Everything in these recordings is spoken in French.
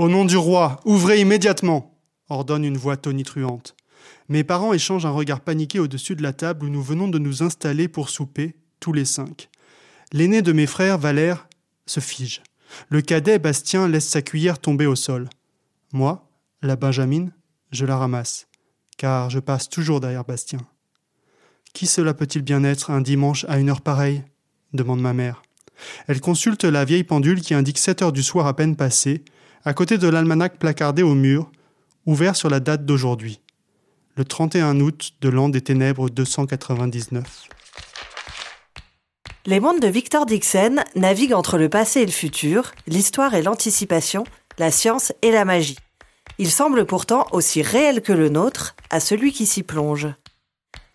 Au nom du roi, ouvrez immédiatement ordonne une voix tonitruante. Mes parents échangent un regard paniqué au-dessus de la table où nous venons de nous installer pour souper, tous les cinq. L'aîné de mes frères, Valère, se fige. Le cadet, Bastien, laisse sa cuillère tomber au sol. Moi, la Benjamine, je la ramasse, car je passe toujours derrière Bastien. Qui cela peut-il bien être un dimanche à une heure pareille? demande ma mère. Elle consulte la vieille pendule qui indique sept heures du soir à peine passées, à côté de l'almanach placardé au mur, ouvert sur la date d'aujourd'hui, le 31 août de l'an des ténèbres 299. Les mondes de Victor Dixon naviguent entre le passé et le futur, l'histoire et l'anticipation, la science et la magie. Ils semblent pourtant aussi réels que le nôtre à celui qui s'y plonge.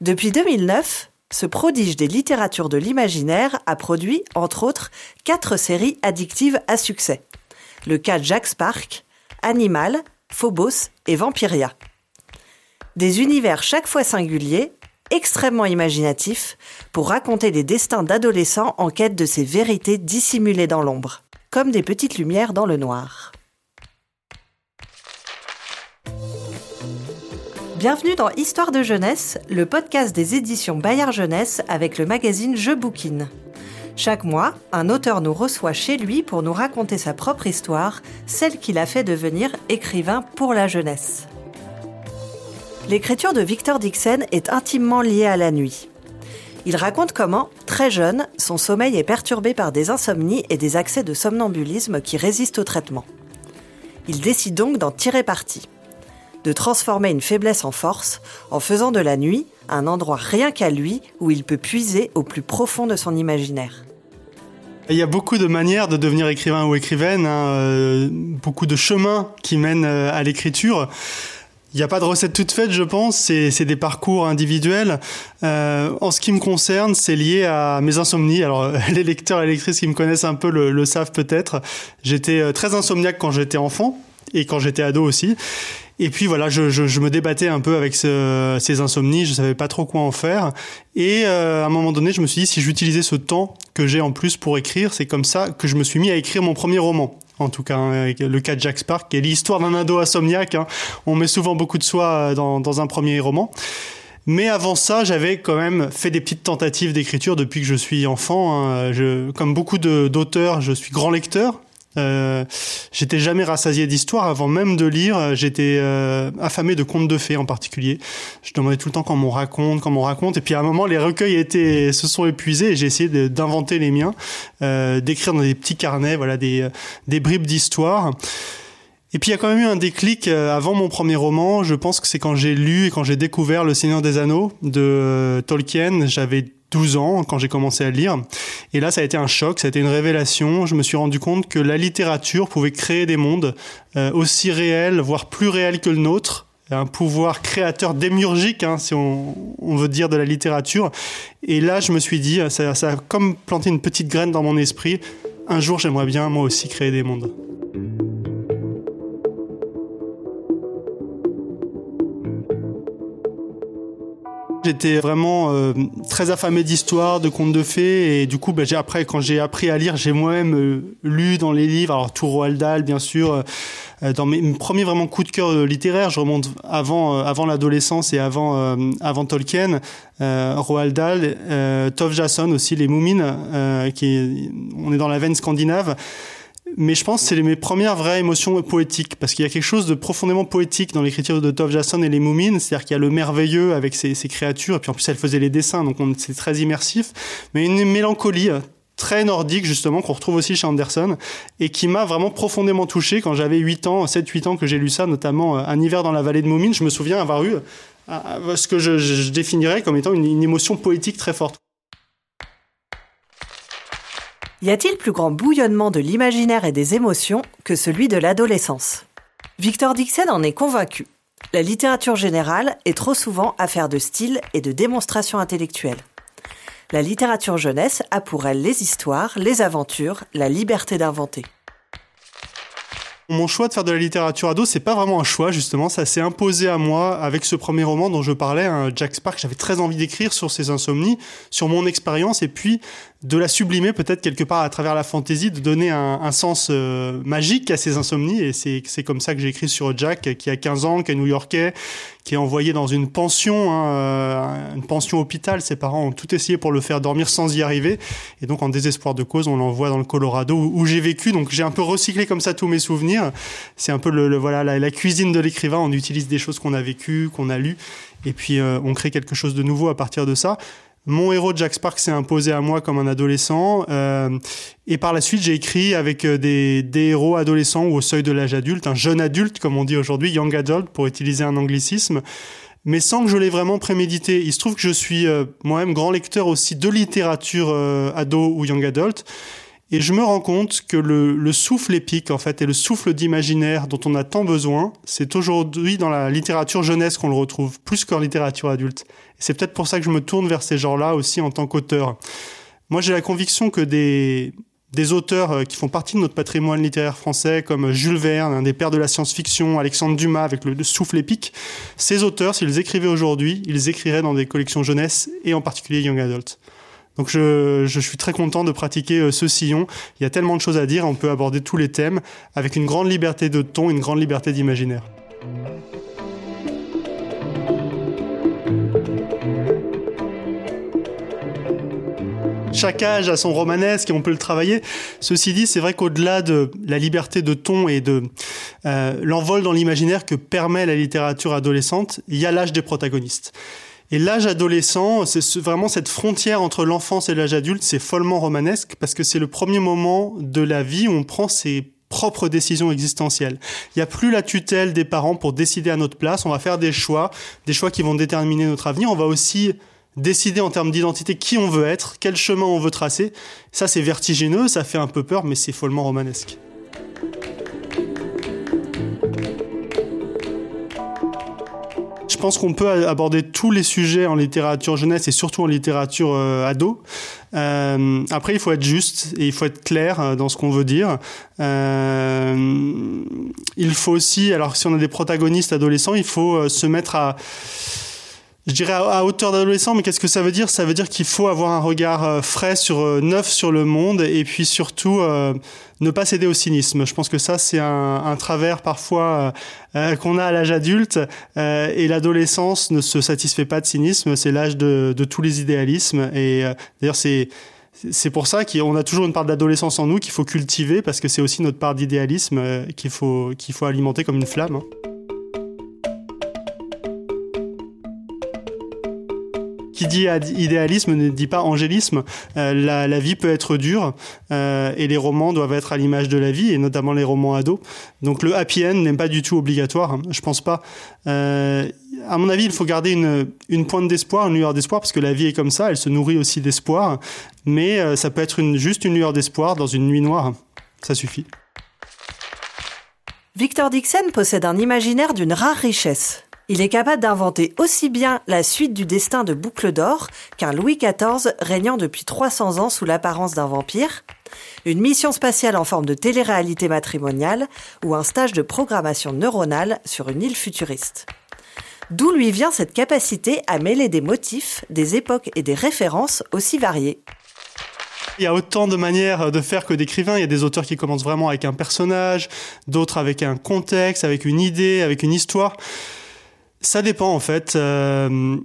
Depuis 2009, ce prodige des littératures de l'imaginaire a produit, entre autres, quatre séries addictives à succès. Le cas Jack Spark, Animal, Phobos et Vampiria. Des univers chaque fois singuliers, extrêmement imaginatifs, pour raconter les destins d'adolescents en quête de ces vérités dissimulées dans l'ombre, comme des petites lumières dans le noir. Bienvenue dans Histoire de jeunesse, le podcast des éditions Bayard Jeunesse avec le magazine Je Bouquine. Chaque mois, un auteur nous reçoit chez lui pour nous raconter sa propre histoire, celle qui l'a fait devenir écrivain pour la jeunesse. L'écriture de Victor Dixon est intimement liée à la nuit. Il raconte comment, très jeune, son sommeil est perturbé par des insomnies et des accès de somnambulisme qui résistent au traitement. Il décide donc d'en tirer parti, de transformer une faiblesse en force en faisant de la nuit un endroit rien qu'à lui où il peut puiser au plus profond de son imaginaire. Il y a beaucoup de manières de devenir écrivain ou écrivaine, hein, euh, beaucoup de chemins qui mènent euh, à l'écriture. Il n'y a pas de recette toute faite, je pense. C'est des parcours individuels. Euh, en ce qui me concerne, c'est lié à mes insomnies. Alors, les lecteurs et lectrices qui me connaissent un peu le, le savent peut-être. J'étais très insomniaque quand j'étais enfant et quand j'étais ado aussi. Et puis voilà, je, je, je, me débattais un peu avec ce, ces insomnies, je savais pas trop quoi en faire. Et euh, à un moment donné, je me suis dit, si j'utilisais ce temps que j'ai en plus pour écrire, c'est comme ça que je me suis mis à écrire mon premier roman. En tout cas, avec le cas de Jack Spark, qui est l'histoire d'un ado insomniaque. Hein. On met souvent beaucoup de soi dans, dans un premier roman. Mais avant ça, j'avais quand même fait des petites tentatives d'écriture depuis que je suis enfant. Hein. Je, comme beaucoup d'auteurs, je suis grand lecteur. Euh, j'étais jamais rassasié d'histoire avant même de lire. J'étais euh, affamé de contes de fées en particulier. Je demandais tout le temps quand on raconte, quand on raconte. Et puis à un moment, les recueils étaient, se sont épuisés et j'ai essayé d'inventer les miens, euh, d'écrire dans des petits carnets, voilà, des, des bribes d'histoire. Et puis il y a quand même eu un déclic euh, avant mon premier roman. Je pense que c'est quand j'ai lu et quand j'ai découvert Le Seigneur des Anneaux de euh, Tolkien. J'avais 12 ans quand j'ai commencé à lire. Et là, ça a été un choc, ça a été une révélation. Je me suis rendu compte que la littérature pouvait créer des mondes euh, aussi réels, voire plus réels que le nôtre. Un pouvoir créateur démiurgique, hein, si on, veut dire de la littérature. Et là, je me suis dit, ça, ça a comme planté une petite graine dans mon esprit. Un jour, j'aimerais bien moi aussi créer des mondes. J'étais vraiment euh, très affamé d'histoire, de contes de fées, et du coup, j'ai après, quand j'ai appris à lire, j'ai moi-même euh, lu dans les livres, alors tout Roald Dahl, bien sûr. Euh, dans mes, premiers vraiment coups de cœur littéraires, je remonte avant, l'adolescence et avant, Tolkien, Roald Dahl, Tove Jason aussi, les Moumines, on est dans la veine scandinave mais je pense que c'est mes premières vraies émotions poétiques, parce qu'il y a quelque chose de profondément poétique dans l'écriture de Tove Jason et les Moumines, c'est-à-dire qu'il y a le merveilleux avec ces, créatures, et puis en plus elle faisait les dessins, donc c'est très immersif, mais une mélancolie très nordique justement qu'on retrouve aussi chez Anderson et qui m'a vraiment profondément touché quand j'avais 8 ans, 7-8 ans que j'ai lu ça, notamment euh, Un hiver dans la vallée de Moumines, je me souviens avoir eu euh, ce que je, définirais comme étant une émotion poétique très forte. Y a-t-il plus grand bouillonnement de l'imaginaire et des émotions que celui de l'adolescence? Victor Dixon en est convaincu. La littérature générale est trop souvent affaire de style et de démonstration intellectuelle. La littérature jeunesse a pour elle les histoires, les aventures, la liberté d'inventer. Mon choix de faire de la littérature ado, c'est pas vraiment un choix justement, ça s'est imposé à moi avec ce premier roman dont je parlais, un Jack Spark. J'avais très envie d'écrire sur ses insomnies, sur mon expérience et puis de la sublimer peut-être quelque part à travers la fantaisie, de donner un, sens euh, magique à ses insomnies. Et c'est comme ça que j'ai écrit sur Jack, qui a 15 ans, qui est new-yorkais, qui est envoyé dans une pension, hein, euh, une pension hôpital. Ses parents ont tout essayé pour le faire dormir sans y arriver. Et donc, en désespoir de cause, on l'envoie dans le Colorado où, j'ai vécu. Donc, j'ai un peu recyclé comme ça tous mes souvenirs. C'est un peu le, voilà la, la, cuisine de l'écrivain. On utilise des choses qu'on a vécues, qu'on a lues, et puis euh, on crée quelque chose de nouveau à partir de ça. Mon héros Jack Spark s'est imposé à moi comme un adolescent. Euh, et par la suite, j'ai écrit avec euh, des, des, héros adolescents ou au seuil de l'âge adulte, un jeune adulte, comme on dit aujourd'hui, young adult, pour utiliser un anglicisme, mais sans que je l'ai vraiment prémédité. Il se trouve que je suis euh, moi-même grand lecteur aussi de littérature ado ou young adult. Et je me rends compte que le, le, souffle épique, en fait, et le souffle d'imaginaire dont on a tant besoin, c'est aujourd'hui dans la littérature jeunesse qu'on le retrouve, plus qu'en littérature adulte. C'est peut-être pour ça que je me tourne vers ces genres-là aussi en tant qu'auteur. Moi, j'ai la conviction que des, des auteurs euh, qui font partie de notre patrimoine littéraire français, comme Jules Verne, un des pères de la science-fiction, Alexandre Dumas avec le souffle épique, ces auteurs, s'ils écrivaient aujourd'hui, ils écriraient dans des collections jeunesse et en particulier Young Adult. Donc je, je, suis très content de pratiquer euh, ce sillon. Il y a tellement de choses à dire, on peut aborder tous les thèmes avec une grande liberté de ton, une grande liberté d'imaginaire. chaque âge a son romanesque et on peut le travailler. Ceci dit, c'est vrai qu'au-delà de la liberté de ton et de euh, l'envol dans l'imaginaire que permet la littérature adolescente, il y a l'âge des protagonistes. Et l'âge adolescent, c'est vraiment cette frontière entre l'enfance et l'âge adulte, c'est follement romanesque parce que c'est le premier moment de la vie où on prend ses propres décisions existentielles. Il n'y a plus la tutelle des parents pour décider à notre place. On va faire des choix, des choix qui vont déterminer notre avenir. On va aussi décider en termes d'identité qui on veut être, quel chemin on veut tracer. Ça, c'est vertigineux, ça fait un peu peur, mais c'est follement romanesque. Pense qu'on peut aborder tous les sujets en littérature jeunesse et surtout en littérature euh, ado. Euh, après, il faut être juste et il faut être clair euh, dans ce qu'on veut dire. il faut aussi, alors si on a des protagonistes adolescents, il faut se mettre à je dirais à, hauteur d'adolescent, mais qu'est-ce que ça veut dire? Ça veut dire qu'il faut avoir un regard euh, frais sur euh, neuf sur le monde et puis surtout euh, ne pas céder au cynisme. Je pense que ça c'est un, un, travers parfois qu'on a à l'âge adulte et l'adolescence ne se satisfait pas de cynisme. C'est l'âge de, de, tous les idéalismes et d'ailleurs c'est c'est pour ça qu'on a toujours une part d'adolescence en nous qu'il faut cultiver parce que c'est aussi notre part d'idéalisme qu'il faut qu'il faut alimenter comme une flamme. Hein. Qui dit idéalisme ne dit pas angélisme. Euh, la, vie peut être dure euh, et les romans doivent être à l'image de la vie et notamment les romans ados. Donc le happy end n'est pas du tout obligatoire, hein, je pense pas. Euh, à mon avis, il faut garder une, pointe d'espoir, une lueur d'espoir, parce que la vie est comme ça, elle se nourrit aussi d'espoir. Mais euh, ça peut être juste une lueur d'espoir dans une nuit noire. Ça suffit. Victor Dixon possède un imaginaire d'une rare richesse. Il est capable d'inventer aussi bien la suite du destin de Boucle d'Or qu'un Louis XIV régnant depuis 300 ans sous l'apparence d'un vampire, une mission spatiale en forme de télé-réalité matrimoniale ou un stage de programmation neuronale sur une île futuriste. D'où lui vient cette capacité à mêler des motifs, des époques et des références aussi variées? Il y a autant de manières de faire que d'écrivains. Il y a des auteurs qui commencent vraiment avec un personnage, d'autres avec un contexte, avec une idée, avec une histoire. Ça dépend en fait. Euh,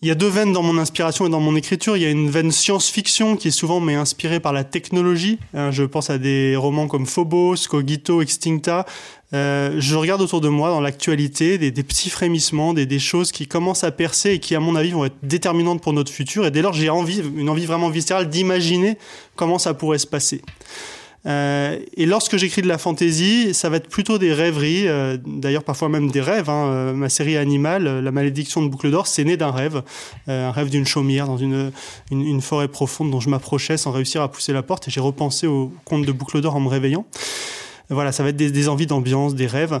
il y a deux veines dans mon inspiration et dans mon écriture. Il y a une veine science-fiction qui est souvent mais inspirée par la technologie. Hein, je pense à des romans comme Phobos, Cogito, Extincta. Euh, je regarde autour de moi dans l'actualité des, petits frémissements, des, des, choses qui commencent à percer et qui, à mon avis, vont être déterminantes pour notre futur. Et dès lors, j'ai envie, une envie vraiment viscérale d'imaginer comment ça pourrait se passer. Euh, et lorsque j'écris de la fantaisie, ça va être plutôt des rêveries, euh, d'ailleurs parfois même des rêves. Hein. Euh, ma série animale, La malédiction de Boucle d'Or, c'est né d'un rêve, un rêve d'une chaumière dans une, une, forêt profonde dont je m'approchais sans réussir à pousser la porte. Et j'ai repensé au conte de Boucle d'Or en me réveillant. Voilà, ça va être des, des envies d'ambiance, des rêves.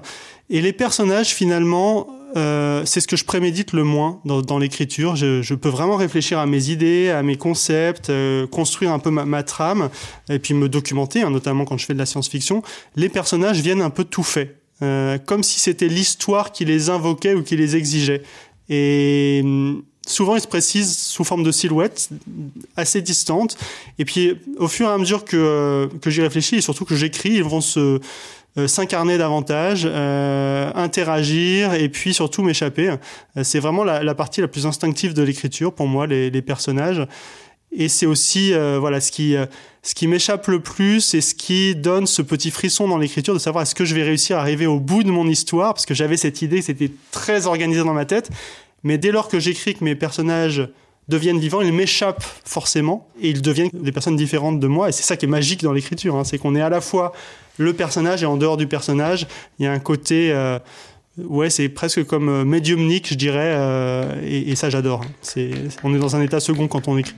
Et les personnages, finalement, euh, c'est ce que je prémédite le moins dans, l'écriture. Je, peux vraiment réfléchir à mes idées, à mes concepts, euh, construire un peu ma, trame, et puis me documenter, hein, notamment quand je fais de la science-fiction. Les personnages viennent un peu tout faits, euh, comme si c'était l'histoire qui les invoquait ou qui les exigeait. Et hum, souvent, ils se précisent sous forme de silhouettes assez distantes. Et puis, au fur et à mesure que, que j'y réfléchis, et surtout que j'écris, ils vont se euh, s'incarner davantage, euh, interagir et puis surtout m'échapper. Euh, c'est vraiment la, partie la plus instinctive de l'écriture pour moi, les, personnages. Et c'est aussi voilà ce qui ce qui m'échappe le plus et ce qui donne ce petit frisson dans l'écriture de savoir est-ce que je vais réussir à arriver au bout de mon histoire parce que j'avais cette idée, c'était très organisé dans ma tête. Mais dès lors que j'écris que mes personnages deviennent vivants, ils m'échappent forcément et ils deviennent des personnes différentes de moi. Et c'est ça qui est magique dans l'écriture, hein. c'est qu'on est à la fois le personnage et en dehors du personnage, il y a un côté euh, ouais, c'est presque comme euh, médiumnique, je dirais, euh, et, ça j'adore. On est dans un état second quand on écrit.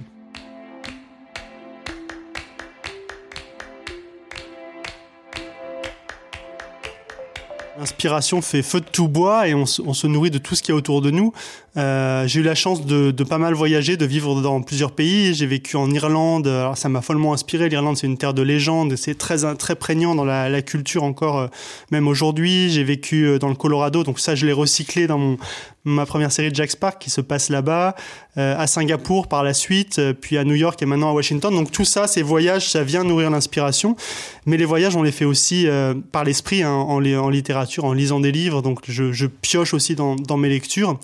L'inspiration fait feu de tout bois et on, on, se nourrit de tout ce qui est autour de nous. Euh, j'ai eu la chance de, pas mal voyager, de vivre dans plusieurs pays. J'ai vécu en Irlande. Ça m'a follement inspiré. L'Irlande, c'est une terre de légende. C'est très très prégnant dans la, culture encore, euh, même aujourd'hui. J'ai vécu euh, dans le Colorado, donc ça je l'ai recyclé dans ma première série de Jack Spark qui se passe là-bas, à Singapour par la suite, puis à New York et maintenant à Washington. Donc tout ça, ces voyages, ça vient nourrir l'inspiration. Mais les voyages, on les fait aussi par l'esprit, hein, en, littérature, en lisant des livres. Donc je, pioche aussi dans mes lectures.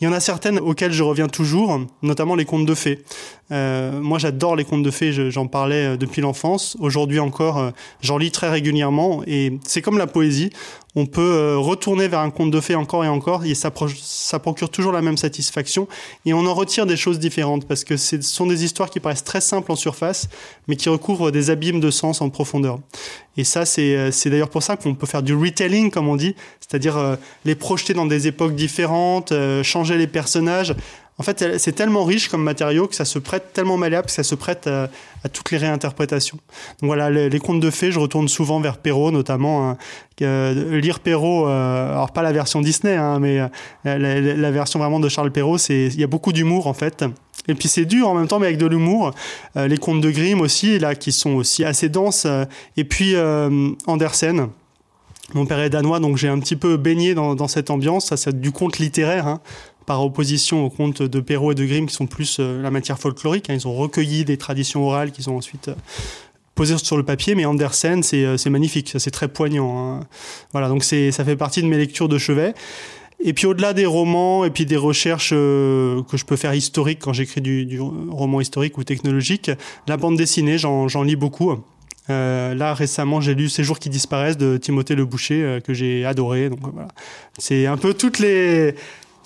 Il y en a certaines auxquelles je reviens toujours, notamment les contes de fées. Euh, moi, j'adore les contes de fées, j'en parlais euh, depuis l'enfance. Aujourd'hui encore, euh, j'en lis très régulièrement et c'est comme la poésie. On peut retourner vers un conte de fées encore et encore et ça, ça procure toujours la même satisfaction et on en retire des choses différentes parce que ce sont des histoires qui paraissent très simples en surface mais qui recouvrent des abîmes de sens en profondeur. Et ça, c'est d'ailleurs pour ça qu'on peut faire du retelling, comme on dit, c'est-à-dire les projeter dans des époques différentes, changer les personnages, en fait, c'est tellement riche comme matériau que ça se prête tellement malléable que ça se prête à, toutes les réinterprétations. Donc voilà, les, contes de fées, je retourne souvent vers Perrault, notamment hein, euh, lire Perrault. Euh, alors pas la version Disney, hein, mais euh, la, version vraiment de Charles Perrault, c'est il y a beaucoup d'humour en fait. Et puis c'est dur en même temps, mais avec de l'humour. les contes de Grimm aussi, là, qui sont aussi assez denses. et puis Andersen. Mon père est danois, donc j'ai un petit peu baigné dans, cette ambiance. Ça, c'est du conte littéraire. Hein par opposition aux contes de Perrault et de Grimm qui sont plus euh, la matière folklorique. Hein. Ils ont recueilli des traditions orales qu'ils ont ensuite euh, posées sur le papier, mais Andersen, c'est euh, magnifique, c'est très poignant. Hein. Voilà, donc ça fait partie de mes lectures de chevet. Et puis au-delà des romans et puis des recherches que je peux faire historiques quand j'écris du, roman historique ou technologique, la bande dessinée, j'en lis beaucoup. là récemment, j'ai lu Ces jours qui disparaissent de Timothée Le Boucher que j'ai adoré. Donc voilà, c'est un peu toutes les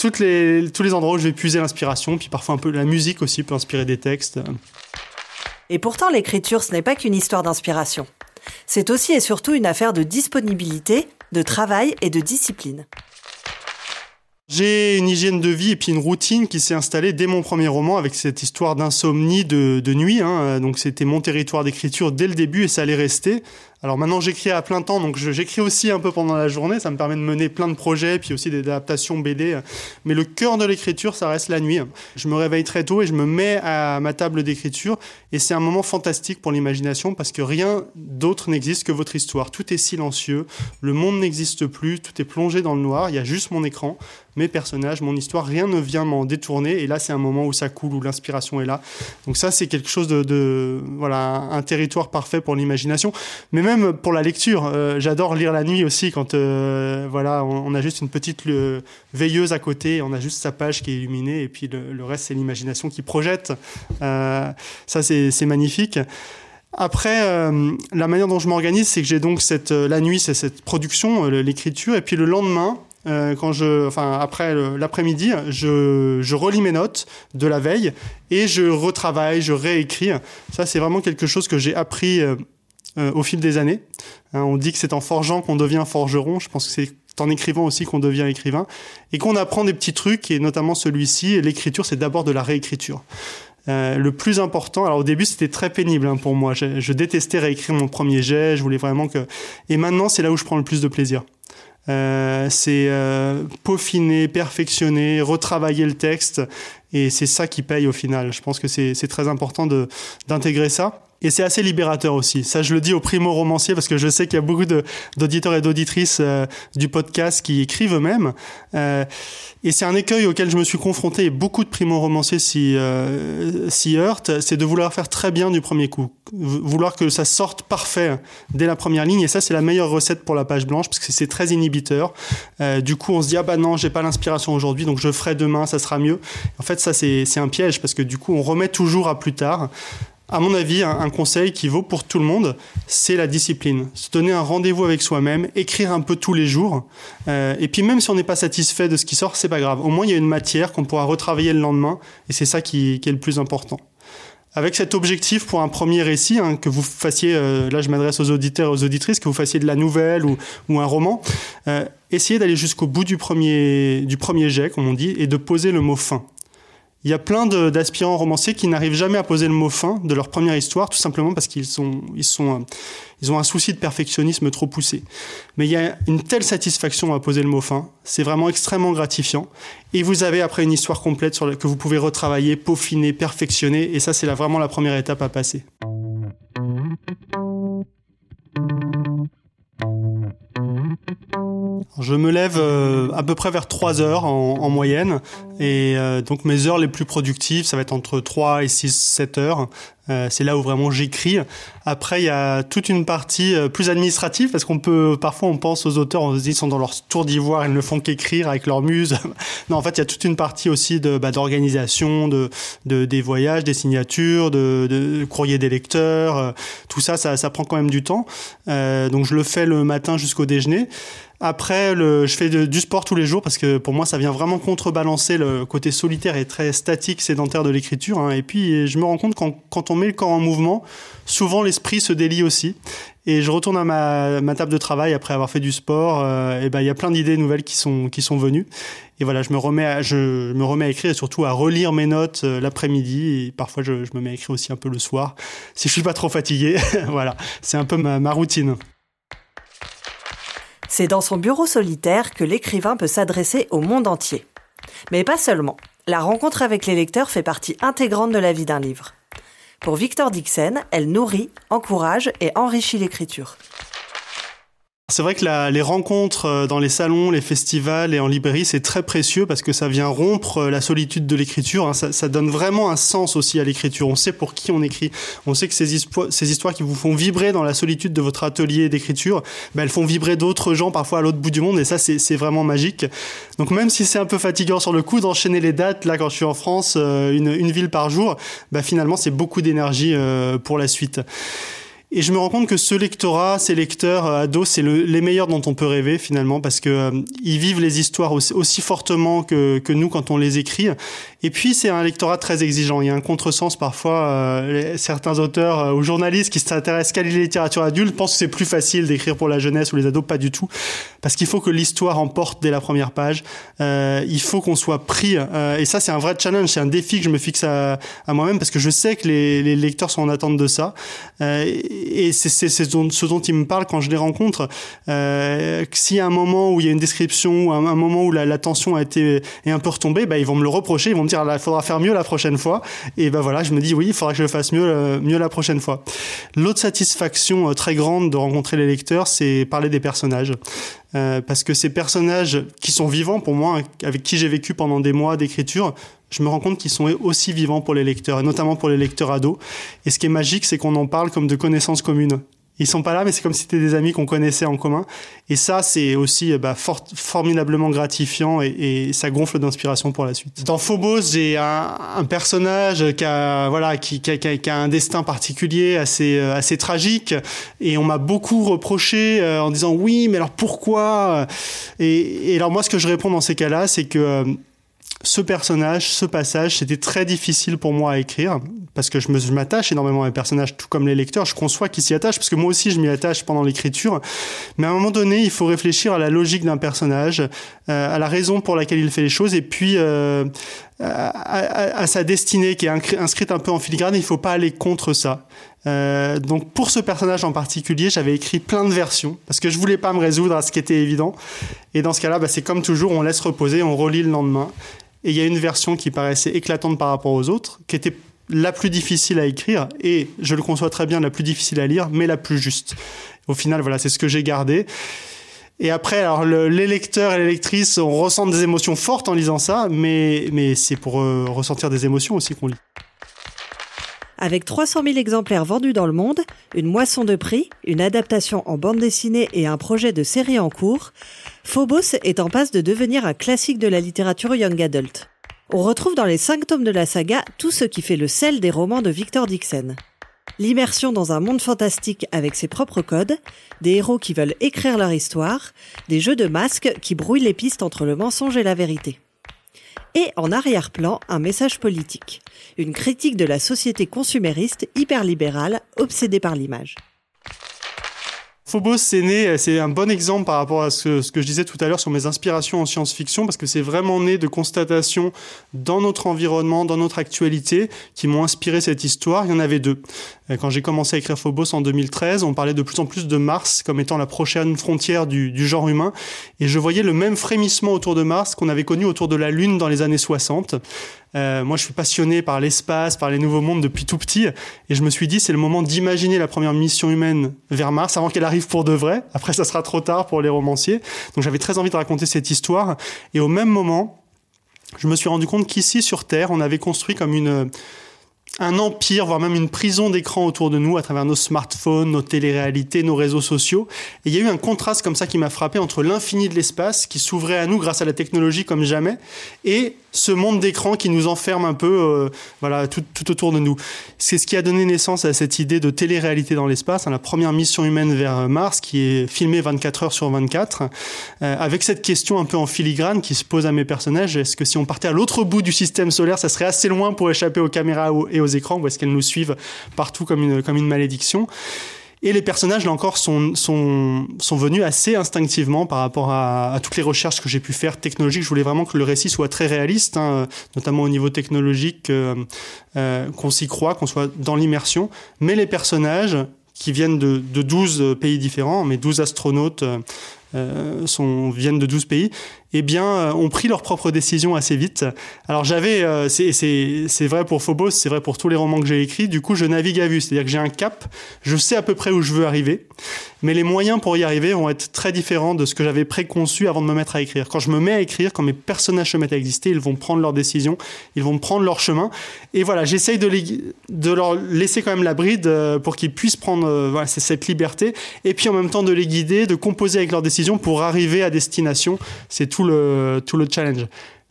toutes les, tous les endroits où je vais puiser l'inspiration, puis parfois un peu la musique aussi peut inspirer des textes. Et pourtant, l'écriture, ce n'est pas qu'une histoire d'inspiration. C'est aussi et surtout une affaire de disponibilité, de travail et de discipline. J'ai une hygiène de vie et puis une routine qui s'est installée dès mon premier roman avec cette histoire d'insomnie de, de, nuit. Hein. Donc c'était mon territoire d'écriture dès le début et ça allait rester. Alors maintenant j'écris à plein temps, donc j'écris aussi un peu pendant la journée, ça me permet de mener plein de projets, puis aussi des adaptations BD. Mais le cœur de l'écriture, ça reste la nuit. Je me réveille très tôt et je me mets à ma table d'écriture, et c'est un moment fantastique pour l'imagination parce que rien d'autre n'existe que votre histoire. Tout est silencieux, le monde n'existe plus, tout est plongé dans le noir, il y a juste mon écran, mes personnages, mon histoire, rien ne vient m'en détourner, et là c'est un moment où ça coule, où l'inspiration est là. Donc ça c'est quelque chose de, voilà, un territoire parfait pour l'imagination. Mais même pour la lecture. Euh, j'adore lire la nuit aussi quand euh, voilà, on, a juste une petite veilleuse à côté, on a juste sa page qui est illuminée et puis le, reste c'est l'imagination qui projette. Euh, ça c'est magnifique. Après, la manière dont je m'organise, c'est que j'ai donc cette la nuit, c'est cette production, l'écriture, et puis le lendemain, quand je, enfin après l'après-midi, je, je, relis mes notes de la veille et je retravaille, je réécris. Ça, c'est vraiment quelque chose que j'ai appris euh, au fil des années. Hein, on dit que c'est en forgeant qu'on devient forgeron. Je pense que c'est en écrivant aussi qu'on devient écrivain et qu'on apprend des petits trucs et notamment celui-ci. L'écriture, c'est d'abord de la réécriture. Euh, le plus important, alors au début c'était très pénible hein, pour moi. Je, je, détestais réécrire mon premier jet. Je voulais vraiment que. Et maintenant c'est là où je prends le plus de plaisir. Euh, c'est euh, peaufiner, perfectionner, retravailler le texte. Et c'est ça qui paye au final. Je pense que c'est très important d'intégrer ça. Et c'est assez libérateur aussi. Ça, je le dis aux primo-romanciers parce que je sais qu'il y a beaucoup d'auditeurs et d'auditrices euh, du podcast qui écrivent eux-mêmes. Euh, et c'est un écueil auquel je me suis confronté et beaucoup de primo-romanciers s'y euh, heurtent, c'est de vouloir faire très bien du premier coup. Vouloir que ça sorte parfait dès la première ligne. Et ça, c'est la meilleure recette pour la page blanche parce que c'est très inhibiteur. Euh, du coup, on se dit, ah bah non, j'ai pas l'inspiration aujourd'hui, donc je ferai demain, ça sera mieux. En fait, ça, c'est un piège parce que du coup, on remet toujours à plus tard à mon avis, un, conseil qui vaut pour tout le monde, c'est la discipline. Se donner un rendez-vous avec soi-même, écrire un peu tous les jours. Euh, et puis même si on n'est pas satisfait de ce qui sort, c'est pas grave. Au moins, il y a une matière qu'on pourra retravailler le lendemain. Et c'est ça qui, est le plus important. Avec cet objectif pour un premier récit, hein, que vous fassiez, euh, là je m'adresse aux auditeurs et aux auditrices, que vous fassiez de la nouvelle ou, un roman, euh, essayez d'aller jusqu'au bout du premier, du premier jet, comme on dit, et de poser le mot fin. Il y a plein d'aspirants romanciers qui n'arrivent jamais à poser le mot fin de leur première histoire, tout simplement parce qu'ils sont, ils sont, ils ont un souci de perfectionnisme trop poussé. Mais il y a une telle satisfaction à poser le mot fin, c'est vraiment extrêmement gratifiant. Et vous avez après une histoire complète sur que vous pouvez retravailler, peaufiner, perfectionner, et ça c'est vraiment la première étape à passer. Je me lève euh, à peu près vers 3 heures en, moyenne. Et euh, donc mes heures les plus productives, ça va être entre 3 et 6, 7 heures. Euh, c'est là où vraiment j'écris. Après, il y a toute une partie plus administrative parce qu'on peut, parfois, on pense aux auteurs, on se dit ils sont dans leur tour d'ivoire, ils ne font qu'écrire avec leur muse. non, en fait, il y a toute une partie aussi de bah, d'organisation, de, de, des voyages, des signatures, de, de courrier des lecteurs. tout ça, ça, ça prend quand même du temps. donc je le fais le matin jusqu'au déjeuner. Après, je fais du sport tous les jours parce que pour moi, ça vient vraiment contrebalancer le côté solitaire et très statique, sédentaire de l'écriture. Hein. Et puis, je me rends compte quand, quand on met le corps en mouvement, souvent l'esprit se délie aussi. Et je retourne à ma, table de travail après avoir fait du sport. Euh, et ben, il y a plein d'idées nouvelles qui sont qui sont venues. Et voilà, je me remets à, je me remets à écrire et surtout à relire mes notes euh, l'après-midi. Et parfois, je, me mets à écrire aussi un peu le soir si je suis pas trop fatigué. voilà, c'est un peu ma routine. C'est dans son bureau solitaire que l'écrivain peut s'adresser au monde entier. Mais pas seulement. La rencontre avec les lecteurs fait partie intégrante de la vie d'un livre. Pour Victor Dixon, elle nourrit, encourage et enrichit l'écriture. C'est vrai que les rencontres euh, dans les salons, les festivals et en librairie, c'est très précieux parce que ça vient rompre euh, la solitude de l'écriture. Hein. Ça, donne vraiment un sens aussi à l'écriture. On sait pour qui on écrit. On sait que ces, ces histoires qui vous font vibrer dans la solitude de votre atelier d'écriture, ben, elles font vibrer d'autres gens parfois à l'autre bout du monde et ça, c'est vraiment magique. Donc même si c'est un peu fatigant sur le coup d'enchaîner les dates, là quand je suis en France, euh, une, une ville par jour, ben, finalement c'est beaucoup d'énergie pour la suite. Et je me rends compte que ce lectorat, ces lecteurs euh, ados, c'est le, les meilleurs dont on peut rêver finalement parce que euh, ils vivent les histoires aussi, fortement que nous quand on les écrit. Et puis c'est un lectorat très exigeant. Il y a un contresens parfois. Euh, certains auteurs euh, ou journalistes qui s'intéressent qu'à la littérature adulte pensent que c'est plus facile d'écrire pour la jeunesse ou les ados. Pas du tout, parce qu'il faut que l'histoire emporte dès la première page. il faut qu'on soit pris. et ça, c'est un vrai challenge. C'est un défi que je me fixe à, à moi-même parce que je sais que les, les lecteurs sont en attente de ça et c'est ce dont, ce dont ils me parlent quand je les rencontre. Euh, S'il y a un moment où il y a une description, ou un, moment où la, la, tension a été est un peu retombée, bah, ils vont me le reprocher, ils vont me dire il faudra faire mieux la prochaine fois. Et ben voilà, je me dis oui, il faudra que je le fasse mieux, euh, mieux la prochaine fois. L'autre satisfaction euh, très grande de rencontrer les lecteurs, c'est parler des personnages. Euh, parce que ces personnages qui sont vivants pour moi, avec qui j'ai vécu pendant des mois d'écriture, je me rends compte qu'ils sont aussi vivants pour les lecteurs, et notamment pour les lecteurs ados. Et ce qui est magique, c'est qu'on en parle comme de connaissances communes. Ils sont pas là, mais c'est comme si c'était des amis qu'on connaissait en commun. Et ça, c'est aussi bah, formidablement gratifiant et, et ça gonfle d'inspiration pour la suite. Dans Phobos, j'ai un, un, personnage qui a, voilà, qui, qui, a, qui, a, un destin particulier, assez, euh, assez tragique. Et on m'a beaucoup reproché euh, en disant oui, mais alors pourquoi? Et, et, alors moi, ce que je réponds dans ces cas-là, c'est que euh, ce personnage, ce passage, c'était très difficile pour moi à écrire parce que je m'attache énormément à mes personnages, tout comme les lecteurs. Je conçois qu'ils s'y attachent, parce que moi aussi, je m'y attache pendant l'écriture. Mais à un moment donné, il faut réfléchir à la logique d'un personnage, euh, à la raison pour laquelle il fait les choses, et puis euh, à, à- à sa destinée qui est inscrite un peu en filigrane. Il faut pas aller contre ça. Euh, donc pour ce personnage en particulier, j'avais écrit plein de versions parce que je voulais pas me résoudre à ce qui était évident. Et dans ce cas-là, bah, c'est comme toujours, on laisse reposer, on relit le lendemain. Et il y a une version qui paraissait éclatante par rapport aux autres, qui était la plus difficile à écrire et je le conçois très bien, la plus difficile à lire, mais la plus juste. Au final, voilà, c'est ce que j'ai gardé. Et après, alors le- les lecteurs et les lectrices, on des émotions fortes en lisant ça, mais, mais c'est pour euh, ressentir des émotions aussi qu'on lit. Avec 300 000 exemplaires vendus dans le monde, une moisson de prix, une adaptation en bande dessinée et un projet de série en cours, Phobos est en passe de devenir un classique de la littérature young adult. On retrouve dans les cinq tomes de la saga tout ce qui fait le sel des romans de Victor Dixon. L'immersion dans un monde fantastique avec ses propres codes, des héros qui veulent écrire leur histoire, des jeux de masques qui brouillent les pistes entre le mensonge et la vérité. Et en arrière-plan, un message politique. Une critique de la société consumériste hyperlibérale obsédée par l'image. Phobos, c'est né, c'est un bon exemple par rapport à ce que, je disais tout à l'heure sur mes inspirations en science-fiction, parce que c'est vraiment né de constatations dans notre environnement, dans notre actualité, qui m'ont inspiré cette histoire. Il y en avait deux. Euh, Quand j'ai commencé à écrire Phobos en 2013, on parlait de plus en plus de Mars comme étant la prochaine frontière du, du genre humain, et je voyais le même frémissement autour de Mars qu'on avait connu autour de la Lune dans les années 60. Euh, moi, je suis passionné par l'espace, par les nouveaux mondes depuis tout petit, et je me suis dit, c'est le moment d'imaginer la première mission humaine vers Mars avant qu'elle arrive pour de vrai. Après, ça sera trop tard pour les romanciers. Donc, j'avais très envie de raconter cette histoire. Et au même moment, je me suis rendu compte qu'ici, sur Terre, on avait construit comme une un empire, voire même une prison d'écran autour de nous à travers nos smartphones, nos téléréalités, nos réseaux sociaux. Et il y a eu un contraste comme ça qui m'a frappé entre l'infini de l'espace qui s'ouvrait à nous grâce à la technologie comme jamais et ce monde d'écran qui nous enferme un peu euh, voilà tout, autour de nous. C'est ce qui a donné naissance à cette idée de télé-réalité dans l'espace, hein, la première mission humaine vers Mars qui est filmée 24 heures sur 24 euh, avec cette question un peu en filigrane qui se pose à mes personnages, est-ce que si on partait à l'autre bout du système solaire, ça serait assez loin pour échapper aux caméras et aux écrans ou est-ce qu'elles nous suivent partout comme une, comme une malédiction et les personnages, là encore, sont, sont, sont venus assez instinctivement par rapport à, à toutes les recherches que j'ai pu faire technologiques. Je voulais vraiment que le récit soit très réaliste, hein, notamment au niveau technologique, euh, euh, qu'on s'y croit, qu'on soit dans l'immersion. Mais les personnages, qui viennent de, de 12 pays différents, mais 12 astronautes euh, sont, viennent de 12 pays, eh bien, euh, ont pris leurs propres décisions assez vite. Alors j'avais, euh, c'est, vrai pour Phobos, c'est vrai pour tous les romans que j'ai écrits, du coup je navigue à vue, c'est-à-dire que j'ai un cap, je sais à peu près où je veux arriver, mais les moyens pour y arriver vont être très différents de ce que j'avais préconçu avant de me mettre à écrire. Quand je me mets à écrire, quand mes personnages se mettent à exister, ils vont prendre leurs décisions, ils vont prendre leur chemin, et voilà, j'essaye de, de leur laisser quand même la bride euh, pour qu'ils puissent prendre voilà, cette liberté, et puis en même temps de les guider, de composer avec leurs décisions pour arriver à destination. C'est tout le, tout le challenge.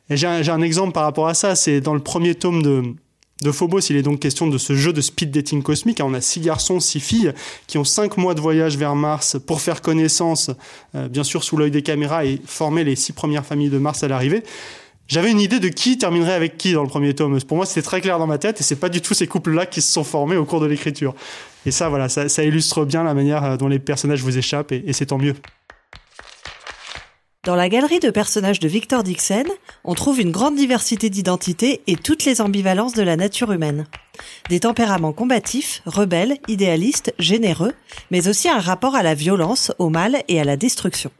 Et j'ai un, exemple par rapport à ça, c'est dans le premier tome de, Phobos, il est donc question de ce jeu de speed dating cosmique. On a six garçons, six filles qui ont cinq mois de voyage vers Mars pour faire connaissance, euh, bien sûr sous l'œil des caméras, et former les six premières familles de Mars à l'arrivée. J'avais une idée de qui terminerait avec qui dans le premier tome. Pour moi, c'était très clair dans ma tête, et c'est pas du tout ces couples-là qui se sont formés au cours de l'écriture. Et ça, voilà, ça, illustre bien la manière dont les personnages vous échappent, et c'est tant mieux. Dans la galerie de personnages de Victor Dixon, on trouve une grande diversité d'identités et toutes les ambivalences de la nature humaine. Des tempéraments combatifs, rebelles, idéalistes, généreux, mais aussi un rapport à la violence, au mal et à la destruction.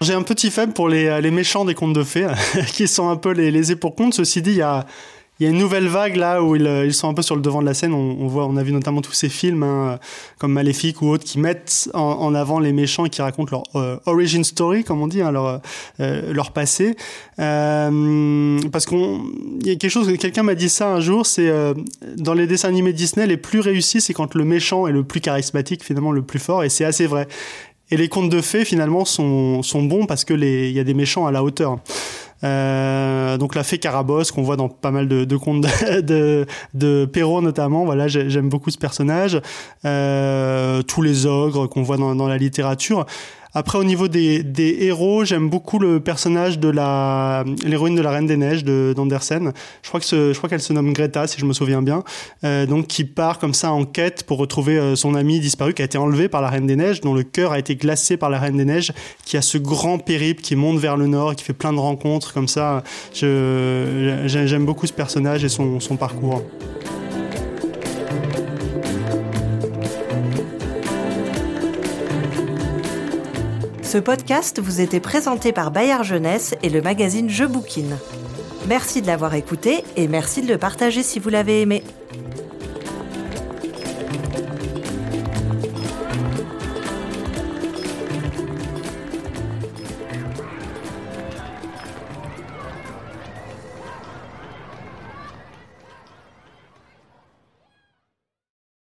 J'ai un petit faible pour les, les méchants des contes de fées, qui sont un peu les, les pour compte. Ceci dit, il y a, il y a une nouvelle vague là où ils, ils, sont un peu sur le devant de la scène. On, voit, on a vu notamment tous ces films hein, comme Maléfique ou autres qui mettent en, avant les méchants et qui racontent leur euh, origin story, comme on dit, hein, leur euh, leur passé. Euh, parce qu'on, il y a quelque chose, quelqu'un m'a dit ça un jour, c'est euh, dans les dessins animés Disney, les plus réussis, c'est quand le méchant est le plus charismatique, finalement le plus fort, et c'est assez vrai. Et les contes de fées finalement sont sont bons parce que les il y a des méchants à la hauteur. Euh, donc la fée Carabosse qu'on voit dans pas mal de, de contes de, de, de Perrault notamment. Voilà, j'aime beaucoup ce personnage. Euh, tous les ogres qu'on voit dans, dans, la littérature. Après, au niveau des, héros, j'aime beaucoup le personnage de la l'héroïne de la Reine des Neiges de d'Andersen. Je crois je crois qu'elle se nomme Greta, si je me souviens bien. Euh, donc, qui part comme ça en quête pour retrouver euh, son ami disparu, qui a été enlevé par la Reine des Neiges, dont le cœur a été glacé par la Reine des Neiges, qui a ce grand périple qui monte vers le nord, qui fait plein de rencontres comme ça. J'aime beaucoup ce personnage et son, son parcours. Ce podcast vous était présenté par Bayard Jeunesse et le magazine Je Bouquine. Merci de l'avoir écouté et merci de le partager si vous l'avez aimé.